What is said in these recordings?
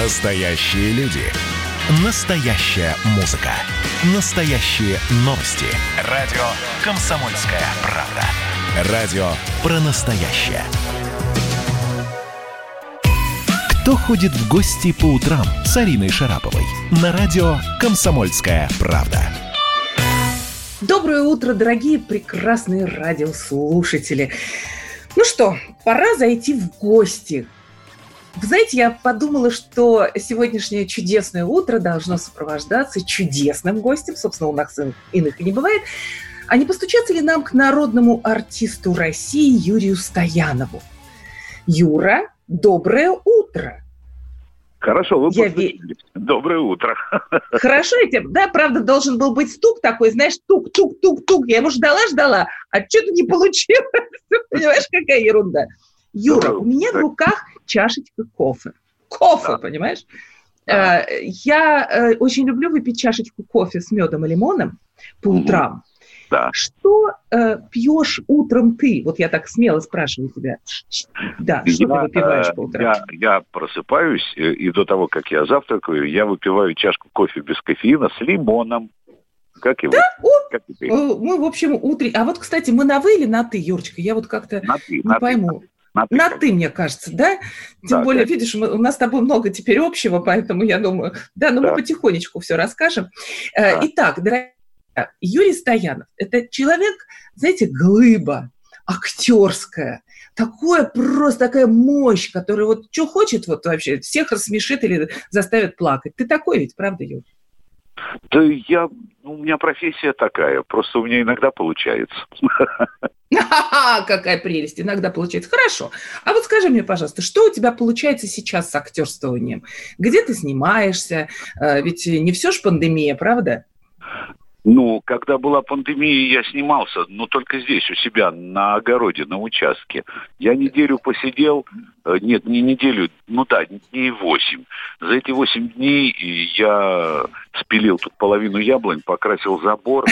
Настоящие люди. Настоящая музыка. Настоящие новости. Радио «Комсомольская правда». Радио про настоящее. Кто ходит в гости по утрам с Ариной Шараповой? На радио «Комсомольская правда». Доброе утро, дорогие прекрасные радиослушатели. Ну что, пора зайти в гости вы знаете, я подумала, что сегодняшнее чудесное утро должно сопровождаться чудесным гостем. Собственно, у нас иных и не бывает. А не постучаться ли нам к народному артисту России Юрию Стоянову? Юра, доброе утро! Хорошо, вы я ве... Доброе утро. Хорошо, я тебе, да, правда, должен был быть стук такой, знаешь, тук-тук-тук-тук. Я его ждала-ждала, а что-то не получилось. Понимаешь, какая ерунда. Юра, у меня в руках чашечка кофе. Кофе, да. понимаешь? Да. Э, я э, очень люблю выпить чашечку кофе с медом и лимоном по утрам. Да. Что э, пьешь утром ты? Вот я так смело спрашиваю тебя. Да, что я, ты выпиваешь по утрам? Я, я просыпаюсь, и до того, как я завтракаю, я выпиваю чашку кофе без кофеина с лимоном. Как его? Да? О, как мы, в общем, утре... А вот, кстати, мы на вы или на ты, Юрочка? Я вот как-то не на пойму. Ты. На ты, на ты, мне кажется, да? Тем да, более, да. видишь, мы, у нас с тобой много теперь общего, поэтому я думаю, да, но да. мы потихонечку все расскажем. Э, да. Итак, дорогие, Юрий Стоянов – это человек, знаете, глыба, актерская, такое просто такая мощь, которая вот что хочет вот вообще, всех рассмешит или заставит плакать. Ты такой ведь, правда, Юрий? Да я, ну, у меня профессия такая, просто у меня иногда получается. Какая прелесть, иногда получается. Хорошо. А вот скажи мне, пожалуйста, что у тебя получается сейчас с актерствованием? Где ты снимаешься? Э, ведь не все ж пандемия, правда? Ну, когда была пандемия, я снимался, но только здесь, у себя, на огороде, на участке. Я неделю посидел, э, нет, не неделю, ну да, дней восемь. За эти восемь дней я спилил тут половину яблонь, покрасил забор,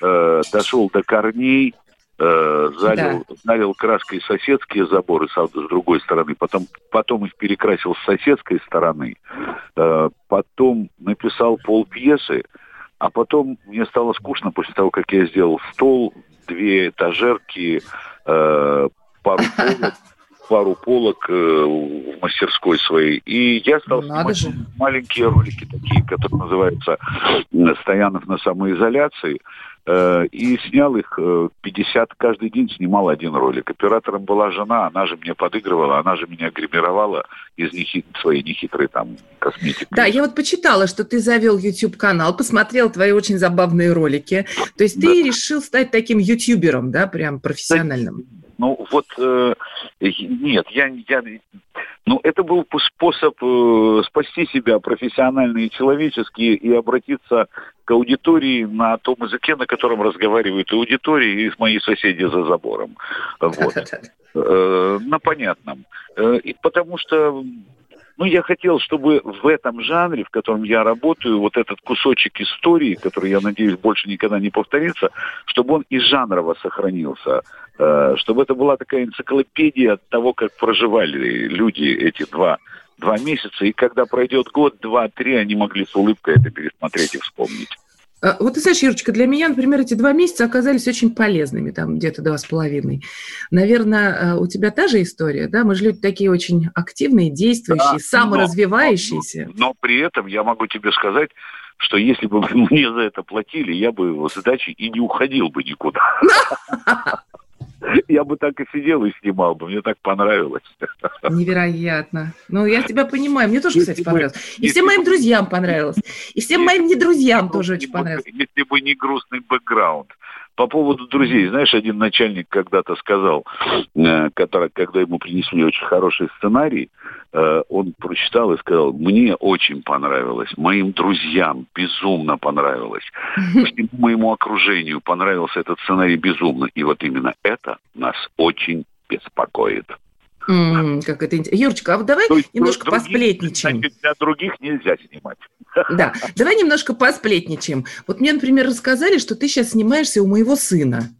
э, дошел до корней, э, залил, да. залил краской соседские заборы с, с другой стороны, потом, потом их перекрасил с соседской стороны, э, потом написал пол пьесы, а потом мне стало скучно после того, как я сделал стол, две этажерки, э, пару полок, пару полок э, в мастерской своей. И я стал Надо снимать же. маленькие ролики такие, которые называются «Стоянов на самоизоляции». Э, и снял их 50, каждый день снимал один ролик. Оператором была жена, она же мне подыгрывала, она же меня гримировала из нехит, своей нехитрой там косметики. Да, я вот почитала, что ты завел YouTube-канал, посмотрел твои очень забавные ролики. То есть да. ты решил стать таким ютубером, да, прям профессиональным? Ну вот, э, нет, я, я, ну это был способ э, спасти себя профессионально и человечески и обратиться к аудитории на том языке, на котором разговаривают аудитории и мои соседи за забором. Вот. Э, на понятном. Э, и потому что ну, я хотел, чтобы в этом жанре, в котором я работаю, вот этот кусочек истории, который, я надеюсь, больше никогда не повторится, чтобы он и жанрово сохранился. Э, чтобы это была такая энциклопедия того, как проживали люди эти два два месяца, и когда пройдет год, два, три, они могли с улыбкой это пересмотреть и вспомнить. А, вот ты знаешь, Юрочка, для меня, например, эти два месяца оказались очень полезными, там где-то два с половиной. Наверное, а, у тебя та же история, да? Мы же люди такие очень активные, действующие, да, саморазвивающиеся. Но, но, но при этом я могу тебе сказать, что если бы мне за это платили, я бы с дачи и не уходил бы никуда. Я бы так и сидел и снимал бы, мне так понравилось. Невероятно. Ну, я тебя понимаю, мне тоже, кстати, понравилось. И всем моим друзьям понравилось. И всем моим недрузьям тоже очень понравилось. Если бы не грустный бэкграунд. По поводу друзей, знаешь, один начальник когда-то сказал, э, который, когда ему принесли очень хороший сценарий, э, он прочитал и сказал, мне очень понравилось, моим друзьям безумно понравилось, всему моему окружению понравился этот сценарий безумно. И вот именно это нас очень беспокоит. Mm, как это интересно. Юрочка, а вот давай есть, немножко других, посплетничаем. Для других нельзя снимать. Да, давай немножко посплетничаем. Вот мне, например, рассказали, что ты сейчас снимаешься у моего сына.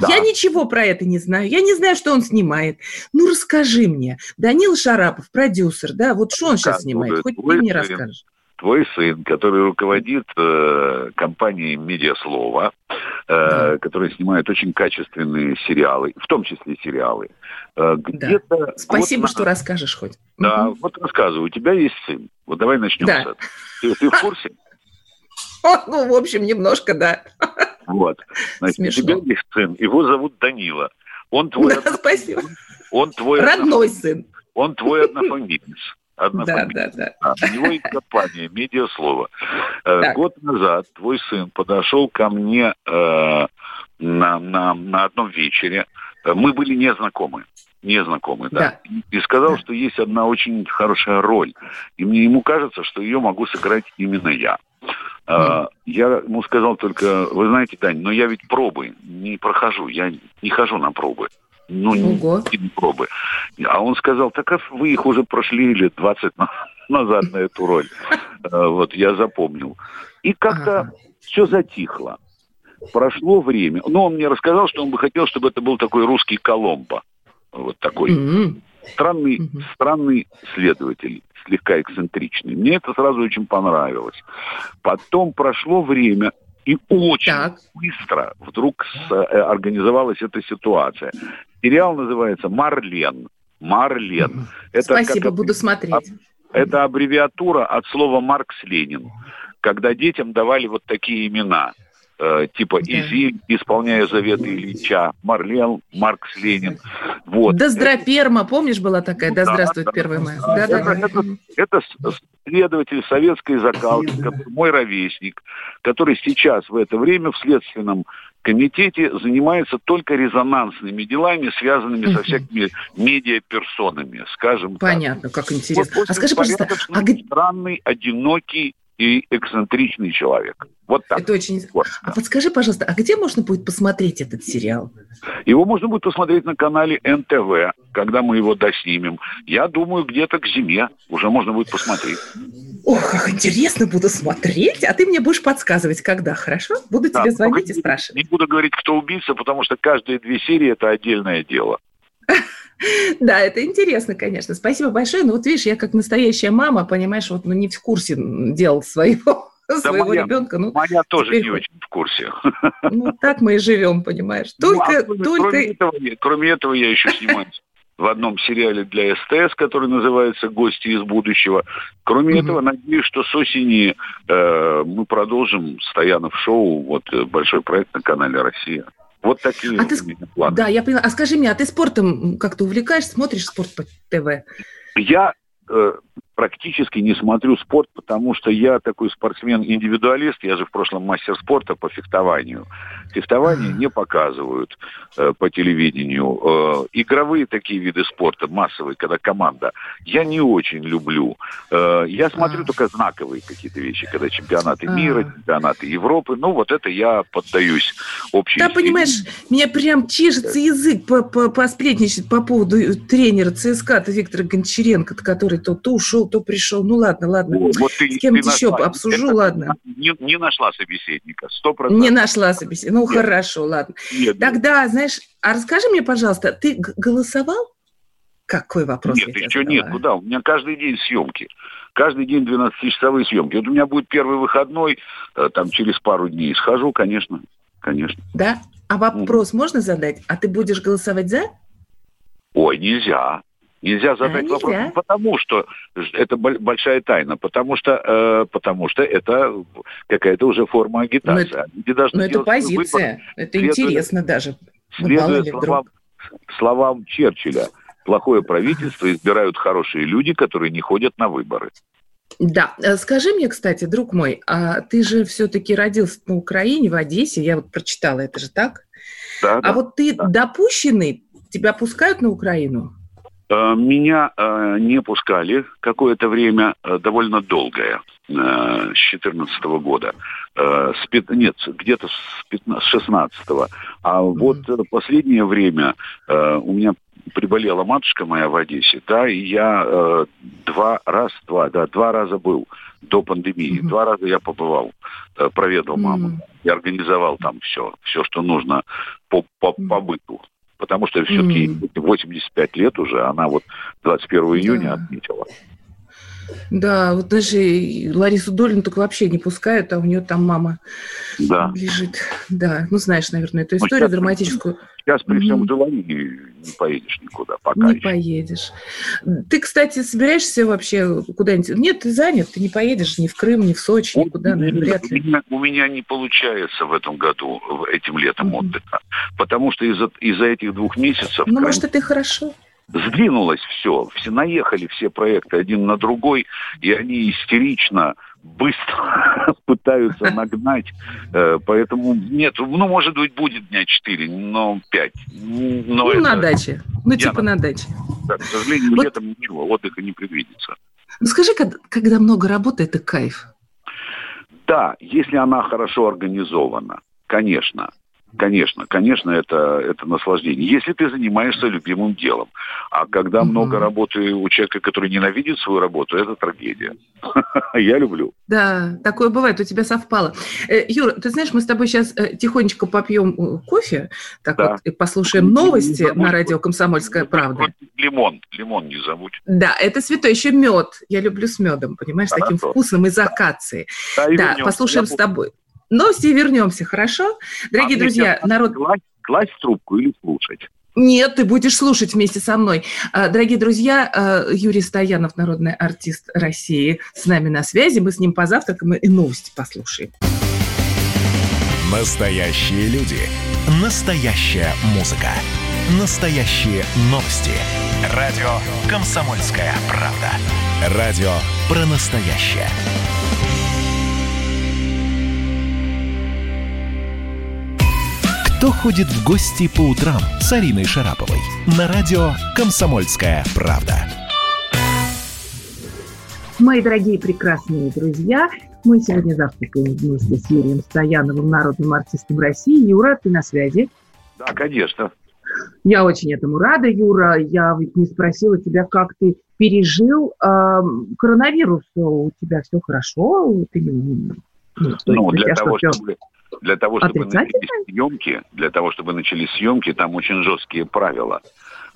Да. Я ничего про это не знаю. Я не знаю, что он снимает. Ну, расскажи мне. Данил Шарапов, продюсер, да, вот что он сейчас снимает? Хоть ты мне расскажешь твой сын, который руководит э, компанией «Медиаслова», э, да. которая снимает очень качественные сериалы, в том числе сериалы. Э, где-то да. Спасибо, вот, что на... расскажешь хоть. Да, угу. вот рассказываю. У тебя есть сын. Вот давай начнем да. с этого. Ты, ты в курсе? Ну, в общем, немножко, да. Вот. Значит, Смешно. у тебя есть сын. Его зовут Данила. Он твой... Да, спасибо. Он твой... Родной сын. Он твой однофамилец. Да, да, да. А, у него есть компания «Медиаслово». Э, так. Год назад твой сын подошел ко мне э, на, на, на одном вечере. Э, мы были незнакомы незнакомый, да, да. и сказал, да. что есть одна очень хорошая роль, и мне ему кажется, что ее могу сыграть именно я. Mm. Я ему сказал только, вы знаете, Дань, но я ведь пробы не прохожу, я не хожу на пробы ну, Ого. не пробы. А он сказал, так а вы их уже прошли лет 20 назад на эту роль. Э, вот, я запомнил. И как-то все затихло. Прошло время. Но он мне рассказал, что он бы хотел, чтобы это был такой русский Коломбо. Вот такой странный, странный следователь, слегка эксцентричный. Мне это сразу очень понравилось. Потом прошло время, и очень так. быстро вдруг с, э, организовалась эта ситуация. Сериал называется «Марлен». «Марлен». Это Спасибо, как, буду смотреть. Это аббревиатура от слова «Маркс Ленин», когда детям давали вот такие имена – э, типа да. Изиль, исполняя заветы Ильича, Марлен, Маркс Ленин. Вот. Доздраперма, помнишь, была такая? Да, да здравствует да, 1 мая. Да, да, это, да. Это, это следователь советской закалки, мой ровесник, который сейчас в это время в следственном комитете занимается только резонансными делами, связанными со всякими медиаперсонами, скажем Понятно, так. как интересно. Вот а скажи, пожалуйста, а... странный, одинокий и эксцентричный человек. Вот так. Это очень... Вот. А подскажи, пожалуйста, а где можно будет посмотреть этот сериал? Его можно будет посмотреть на канале НТВ, когда мы его доснимем. Я думаю, где-то к зиме уже можно будет посмотреть. Ох, как интересно буду смотреть. А ты мне будешь подсказывать, когда, хорошо? Буду да, тебе звонить и спрашивать. Не буду говорить, кто убийца, потому что каждые две серии – это отдельное дело. Да, это интересно, конечно. Спасибо большое. Но вот видишь, я как настоящая мама, понимаешь, вот ну, не в курсе дел своего да своего моя, ребенка. Ну, моя тоже теперь... не очень в курсе. Ну, так мы и живем, понимаешь. Только, ну, а только... Кроме, этого, кроме этого, я еще снимаюсь в одном сериале для СТС, который называется «Гости из будущего». Кроме угу. этого, надеюсь, что с осени э, мы продолжим Стоянов шоу, вот э, большой проект на канале «Россия». Вот такие а ты, планы. Да, я поняла. А скажи мне, а ты спортом как-то увлекаешься, смотришь спорт по ТВ? Я э, практически не смотрю спорт, потому что я такой спортсмен-индивидуалист, я же в прошлом мастер спорта по фехтованию. Фехтование не показывают э, по телевидению. Э, игровые такие виды спорта, массовые, когда команда, я не очень люблю. Э, я смотрю только знаковые какие-то вещи, когда чемпионаты мира, чемпионаты Европы, ну вот это я поддаюсь общей... Да, понимаешь, меня прям чешется язык посплетничать по поводу тренера ЦСКА Виктора Гончаренко, который то, то ушел, то пришел. Ну ладно, ладно. Вот, вот ты, С кем-то еще нашла, обсужу, это, ладно. Не, не нашла собеседника, сто процентов. Не нашла собеседника. Ну нет. хорошо, ладно. Нет, Тогда, нет. знаешь, а расскажи мне, пожалуйста, ты голосовал? Какой вопрос? Нет, еще задала? нет. Куда? У меня каждый день съемки. Каждый день 12-часовые съемки. Вот у меня будет первый выходной, э, там через пару дней схожу, конечно, конечно. Да? А вопрос mm. можно задать? А ты будешь голосовать за? Ой, нельзя. Нельзя задать а, вопрос, нельзя. потому что это большая тайна, потому что, э, потому что это какая-то уже форма агитации. Но это, но это позиция, выбор, это интересно даже. Следуя словам, словам Черчилля, плохое правительство избирают хорошие люди, которые не ходят на выборы. Да, э, скажи мне, кстати, друг мой, а ты же все-таки родился на Украине, в Одессе, я вот прочитала, это же так? Да, а да, вот ты да. допущенный, тебя пускают на Украину? Э, меня э, не пускали какое-то время, э, довольно долгое, с 2014 года. С, нет, где-то с 16 А вот последнее время у меня приболела матушка моя в Одессе, да, и я два раз, два, да, два раза был до пандемии. Угу. Два раза я побывал, э, проведал маму угу. и организовал там все, все, что нужно по, по, по быту. Потому что все-таки mm. 85 лет уже, она вот 21 июня отметила. Да, вот даже Ларису Долину только вообще не пускают, а у нее там мама да. лежит. Да, ну знаешь, наверное, эту ну, историю сейчас, драматическую. Сейчас при всем mm-hmm. желании не поедешь никуда пока. Не еще. поедешь. Ты, кстати, собираешься вообще куда-нибудь? Нет, ты занят, ты не поедешь ни в Крым, ни в Сочи, никуда, у, наверное, вряд ли. У меня, у меня не получается в этом году, этим летом mm-hmm. отдыха, потому что из-за из этих двух месяцев... Ну, Крым... может, это и хорошо сдвинулось все, все наехали все проекты один на другой, и они истерично быстро пытаются нагнать. Э, поэтому нет, ну, может быть, будет дня 4, но 5. Но ну, это... на даче. Ну, Я типа на, на даче. Да, к сожалению, вот... летом ничего, отдыха не предвидится. Ну, скажи, когда, когда много работы, это кайф. Да, если она хорошо организована, конечно. Конечно, конечно, это, это наслаждение. Если ты занимаешься любимым делом. А когда угу. много работы у человека, который ненавидит свою работу, это трагедия. Я люблю. Да, такое бывает, у тебя совпало. Э, Юра, ты знаешь, мы с тобой сейчас э, тихонечко попьем э, кофе, так да. вот, и послушаем новости на радио «Комсомольская правда». Лимон, лимон не забудь. Да, это святой, еще мед. Я люблю с медом, понимаешь, Хорошо. таким вкусным из акации. Да, да послушаем с тобой. Новости и вернемся, хорошо? Дорогие а друзья, народ... Класть, класть трубку или слушать? Нет, ты будешь слушать вместе со мной. А, дорогие друзья, а, Юрий Стоянов, народный артист России, с нами на связи. Мы с ним позавтракаем и новости послушаем. Настоящие люди. Настоящая музыка. Настоящие новости. Радио «Комсомольская правда». Радио про настоящее. «Кто ходит в гости по утрам» с Ариной Шараповой на радио «Комсомольская правда». Мои дорогие прекрасные друзья, мы сегодня завтракаем вместе с Юрием Стояновым, народным артистом России. Юра, ты на связи? Да, конечно. Я очень этому рада, Юра. Я ведь не спросила тебя, как ты пережил э, коронавирус. У тебя все хорошо? Ты не, ну, ну для того, чтобы, для того, чтобы начались съемки, для того, чтобы начались съемки, там очень жесткие правила,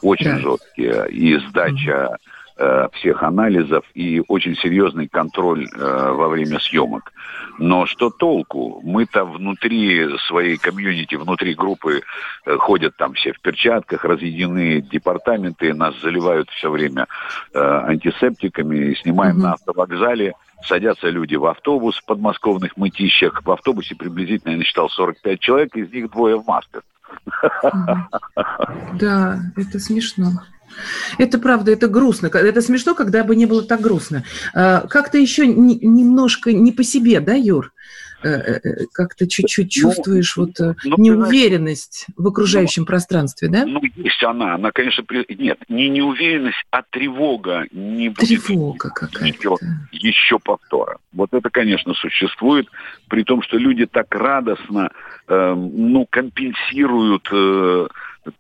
очень да. жесткие, и сдача э, всех анализов и очень серьезный контроль э, во время съемок. Но что толку? Мы-то внутри своей комьюнити, внутри группы э, ходят там все в перчатках, разъединены департаменты, нас заливают все время э, антисептиками, снимаем угу. на автовокзале садятся люди в автобус в подмосковных мытищах. В автобусе приблизительно, я насчитал, 45 человек, из них двое в масках. Да, это смешно. Это правда, это грустно. Это смешно, когда бы не было так грустно. А, как-то еще немножко не по себе, да, Юр? Э, э, э, как-то чуть-чуть ну, чувствуешь вот ну, неуверенность в окружающем ну, пространстве, да? Ну, есть она. Она, конечно, при... нет, не неуверенность, а тревога. Не тревога какая-то. Еще, еще повтора. Вот это, конечно, существует, при том, что люди так радостно, э, ну, компенсируют э,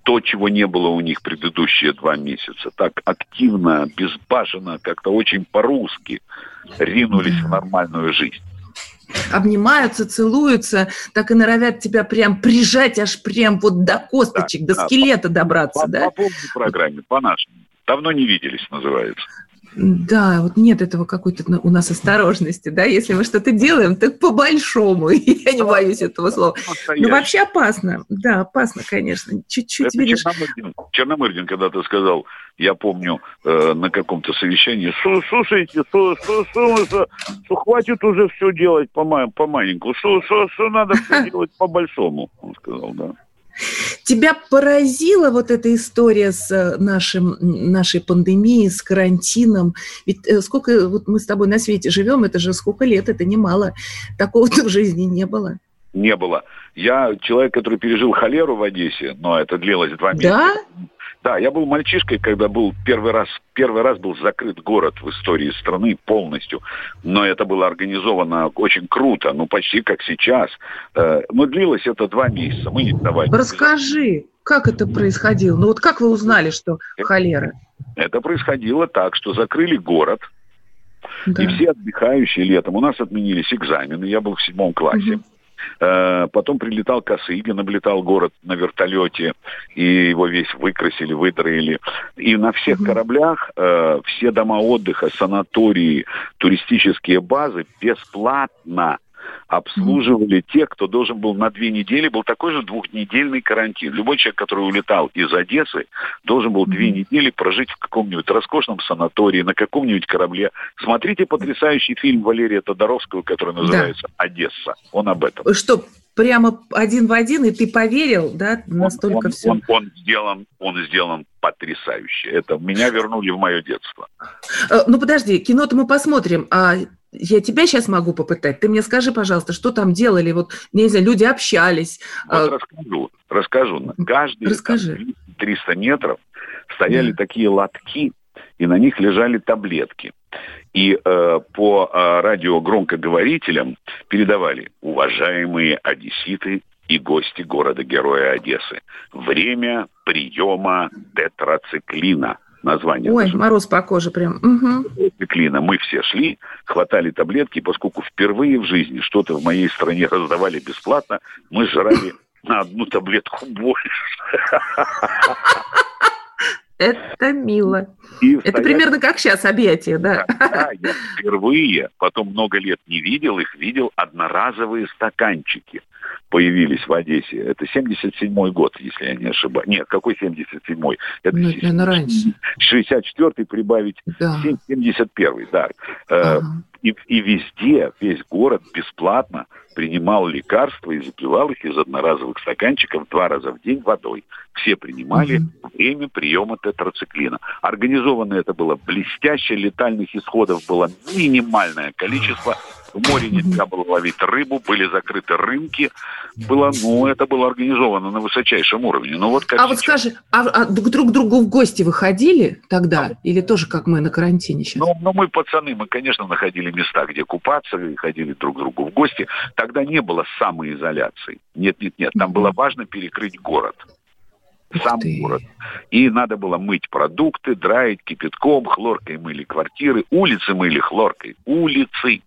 то, чего не было у них предыдущие два месяца. Так активно, безбашенно, как-то очень по-русски ринулись да. в нормальную жизнь обнимаются, целуются, так и норовят тебя прям прижать аж прям вот до косточек, да, до скелета по, добраться, по, да? По полной программе, по нашему. Давно не виделись, называется. Да, вот нет этого какой-то у нас осторожности, да, если мы что-то делаем, так по-большому, я не боюсь этого слова. Ну, вообще опасно, да, опасно, конечно, чуть-чуть, видишь. Черномырдин, Черномырдин когда-то сказал, я помню, э, на каком-то совещании, слушайте, хватит уже все делать по, по маленькому, что, что, что надо все делать по-большому, он сказал, да. Тебя поразила вот эта история с э, нашим, нашей пандемией, с карантином? Ведь э, сколько вот мы с тобой на свете живем, это же сколько лет, это немало. Такого-то в жизни не было. Не было. Я человек, который пережил холеру в Одессе, но это длилось два месяца. Да? Да, я был мальчишкой, когда был первый раз, первый раз был закрыт город в истории страны полностью. Но это было организовано очень круто, ну почти как сейчас. Э, но длилось это два месяца. Мы не давали. Расскажи, как это происходило? Ну вот как вы узнали, что холера? Это происходило так, что закрыли город, Да. И все отдыхающие летом. У нас отменились экзамены. Я был в седьмом классе. Угу. Потом прилетал Косыгин, облетал город на вертолете, и его весь выкрасили, вытроили. И на всех кораблях э, все дома отдыха, санатории, туристические базы бесплатно обслуживали тех, кто должен был на две недели, был такой же двухнедельный карантин. Любой человек, который улетал из Одессы, должен был две недели прожить в каком-нибудь роскошном санатории, на каком-нибудь корабле. Смотрите потрясающий фильм Валерия Тодоровского, который называется да. «Одесса». Он об этом. Что, прямо один в один, и ты поверил, да, настолько он, он, все? Он, он, сделан, он сделан потрясающе. Это меня вернули в мое детство. Э, ну, подожди, кино-то мы посмотрим. А я тебя сейчас могу попытать. Ты мне скажи, пожалуйста, что там делали? Вот, не знаю, люди общались. Вот а... расскажу, расскажу. Каждые Расскажи. 300 метров стояли да. такие лотки, и на них лежали таблетки. И э, по э, радиогромкоговорителям передавали «Уважаемые одесситы и гости города-героя Одессы, время приема тетрациклина» название. Ой, даже. мороз по коже прям. Угу. Клина. Мы все шли, хватали таблетки, поскольку впервые в жизни что-то в моей стране раздавали бесплатно, мы жрали на одну таблетку больше. Это мило. И Это стоять... примерно как сейчас объятия, да. Да, я впервые, потом много лет не видел их, видел одноразовые стаканчики появились в Одессе. Это 77-й год, если я не ошибаюсь. Нет, какой 77-й? Это ну, 64-й прибавить да. 71-й, да. Э, ага. И, и везде, весь город бесплатно принимал лекарства и запивал их из одноразовых стаканчиков два раза в день водой. Все принимали угу. время приема тетрациклина. Организовано это было блестяще, летальных исходов было минимальное количество. В море нельзя было ловить рыбу, были закрыты рынки. Было, ну, это было организовано на высочайшем уровне. Ну, вот как а сейчас. вот скажи, а, а друг к другу в гости выходили тогда? А, Или тоже как мы на карантине сейчас? Ну, ну, мы пацаны, мы, конечно, находили места, где купаться, и ходили друг к другу в гости. Тогда не было самоизоляции. Нет, нет, нет. Там было важно перекрыть город сам город. И надо было мыть продукты, драить кипятком, хлоркой мыли квартиры, улицы мыли хлоркой, улицы.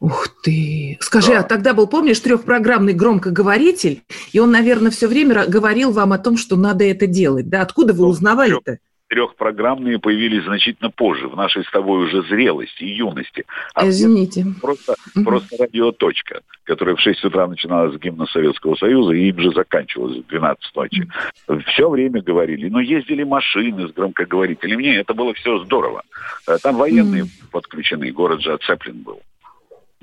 Ух ты! Скажи, да. а тогда был, помнишь, трехпрограммный громкоговоритель, и он, наверное, все время говорил вам о том, что надо это делать, да? Откуда вы ну, узнавали-то? трехпрограммные появились значительно позже, в нашей с тобой уже зрелости и юности. А Извините. Просто, угу. просто радиоточка, которая в 6 утра начиналась с гимна Советского Союза и им же заканчивалась в 12 ночи. Угу. Все время говорили. Но ездили машины с громкоговорителями. Мне это было все здорово. Э, там военные угу. подключены, город же оцеплен был.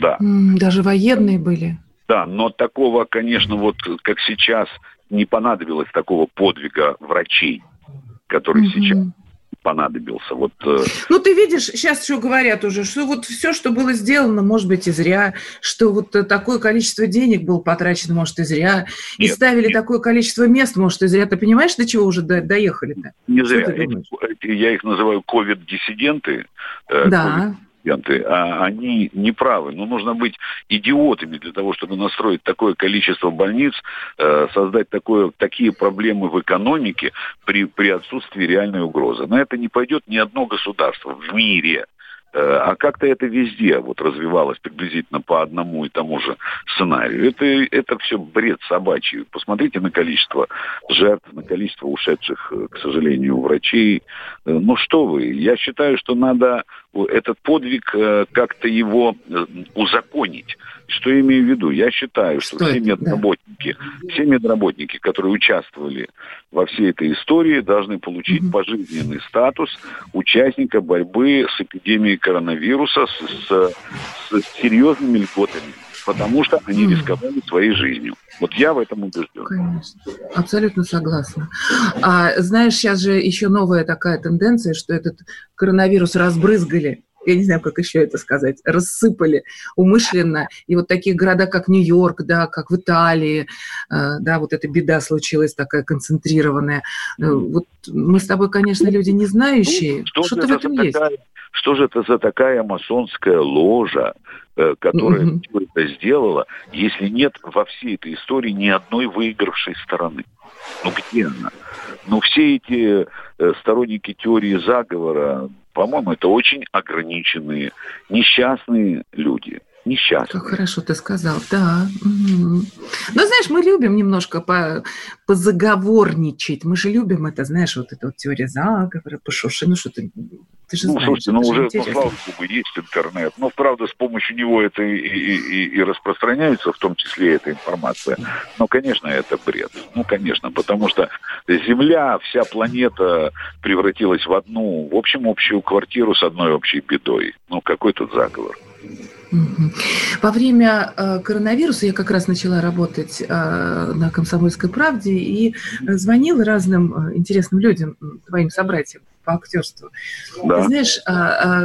Да. Даже военные были? Да, но такого, конечно, вот как сейчас, не понадобилось такого подвига врачей который угу. сейчас понадобился. Вот, э, ну, ты видишь, сейчас еще говорят уже, что вот все, что было сделано, может быть, и зря, что вот такое количество денег было потрачено, может, и зря, и нет, ставили нет. такое количество мест, может, и зря. Ты понимаешь, до чего уже до, доехали-то? Не зря. Я их называю ковид-диссиденты. Э, да пациенты, а они неправы. Но ну, нужно быть идиотами для того, чтобы настроить такое количество больниц, э, создать такое, такие проблемы в экономике при, при отсутствии реальной угрозы. На это не пойдет ни одно государство в мире. Э, а как-то это везде вот развивалось приблизительно по одному и тому же сценарию. Это, это все бред собачий. Посмотрите на количество жертв, на количество ушедших, э, к сожалению, врачей. Э, ну что вы, я считаю, что надо этот подвиг как-то его узаконить. Что я имею в виду? Я считаю, что, что все медработники, да. все медработники, которые участвовали во всей этой истории, должны получить угу. пожизненный статус участника борьбы с эпидемией коронавируса с, с, с серьезными льготами потому что они рисковали своей жизнью. Вот я в этом убежден. Конечно, абсолютно согласна. А знаешь, сейчас же еще новая такая тенденция, что этот коронавирус разбрызгали я не знаю, как еще это сказать, рассыпали умышленно. И вот такие города, как Нью-Йорк, да, как в Италии, э, да, вот эта беда случилась такая концентрированная. Э, вот мы с тобой, конечно, люди не знающие. Ну, что-то в этом такая, есть. Что же это за такая масонская ложа, э, которая mm-hmm. все это сделала, если нет во всей этой истории ни одной выигравшей стороны? Ну где она? Ну все эти э, сторонники теории заговора, по-моему, это очень ограниченные, несчастные люди несчастные. Как хорошо ты сказал, да. Угу. Но знаешь, мы любим немножко по, позаговорничать. Мы же любим это, знаешь, вот эта вот теория заговора, пошуши, ну что ты, ты же ну, знаешь. Слушайте, ну уже, ну, слава богу, есть интернет. Но, правда, с помощью него это и, и, и, и распространяется, в том числе эта информация. Но, конечно, это бред. Ну, конечно, потому что Земля, вся планета превратилась в одну, в общем, общую квартиру с одной общей бедой. Ну, какой тут заговор? Во время э, коронавируса я как раз начала работать э, на «Комсомольской правде» и звонила разным э, интересным людям, твоим собратьям по актерству. Да. Ты знаешь, а,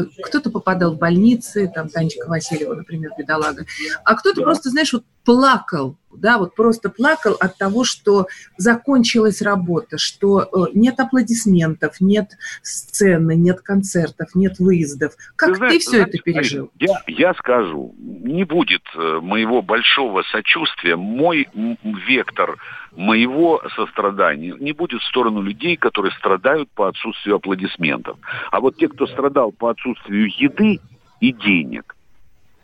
а, кто-то попадал в больницы, там Танечка Васильева, например, бедолага, а кто-то да. просто, знаешь, вот плакал, да, вот просто плакал от того, что закончилась работа, что э, нет аплодисментов, нет сцены, нет концертов, нет выездов. Как ты, знаешь, ты все знаешь, это пережил? Я, я скажу, не будет э, моего большого сочувствия, мой вектор моего сострадания не будет в сторону людей, которые страдают по отсутствию аплодисментов. А вот те, кто страдал по отсутствию еды и денег,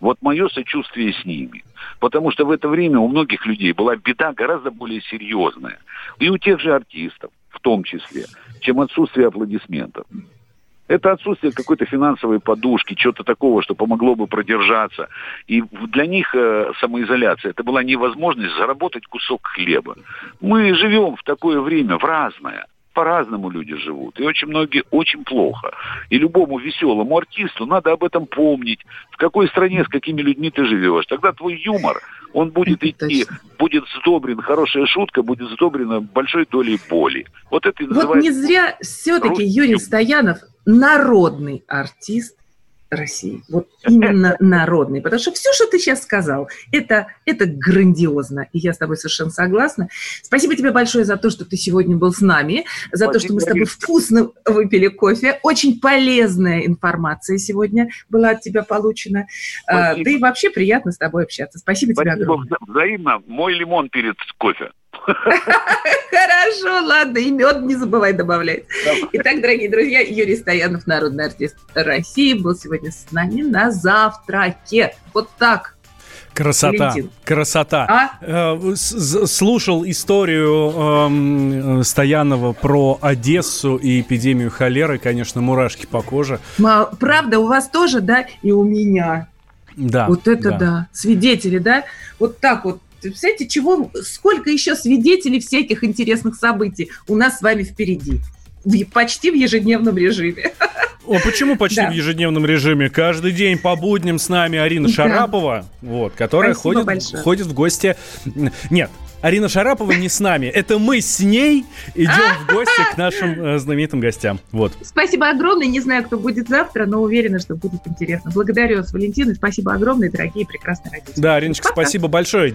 вот мое сочувствие с ними. Потому что в это время у многих людей была беда гораздо более серьезная. И у тех же артистов, в том числе, чем отсутствие аплодисментов. Это отсутствие какой-то финансовой подушки, чего-то такого, что помогло бы продержаться. И для них э, самоизоляция это была невозможность заработать кусок хлеба. Мы живем в такое время, в разное по-разному люди живут. И очень многие очень плохо. И любому веселому артисту надо об этом помнить. В какой стране, с какими людьми ты живешь. Тогда твой юмор, он будет это идти, точно. будет сдобрен, хорошая шутка будет сдобрена большой долей боли. Вот это и Вот не зря все-таки Юрий Стоянов народный артист России. Вот именно народный. Потому что все, что ты сейчас сказал, это, это грандиозно. И я с тобой совершенно согласна. Спасибо тебе большое за то, что ты сегодня был с нами, за Спасибо, то, что мы с тобой вкусно выпили кофе. Очень полезная информация сегодня была от тебя получена. А, Спасибо. Да и вообще приятно с тобой общаться. Спасибо, Спасибо тебе огромное. Взаимно. Мой лимон перед кофе. Хорошо, ладно, и мед не забывай добавлять. Итак, дорогие друзья, Юрий Стоянов, народный артист России, был сегодня с нами на завтраке. Вот так. Красота, Валентин. красота. А? Э, слушал историю эм, Стоянова про Одессу и эпидемию холеры, конечно, мурашки по коже. Правда, у вас тоже, да, и у меня. Да. Вот это да. да. Свидетели, да? Вот так вот Представляете, чего, сколько еще свидетелей всяких интересных событий у нас с вами впереди. В, почти в ежедневном режиме. О, почему почти да. в ежедневном режиме? Каждый день по будням с нами Арина да. Шарапова, вот, которая ходит, ходит в гости. Нет, Арина Шарапова не с нами. Это мы с ней идем в гости к нашим э, знаменитым гостям. Вот. Спасибо огромное. Не знаю, кто будет завтра, но уверена, что будет интересно. Благодарю вас, Валентина. Спасибо огромное, дорогие прекрасные родители. Да, Ариночка, спасибо большое.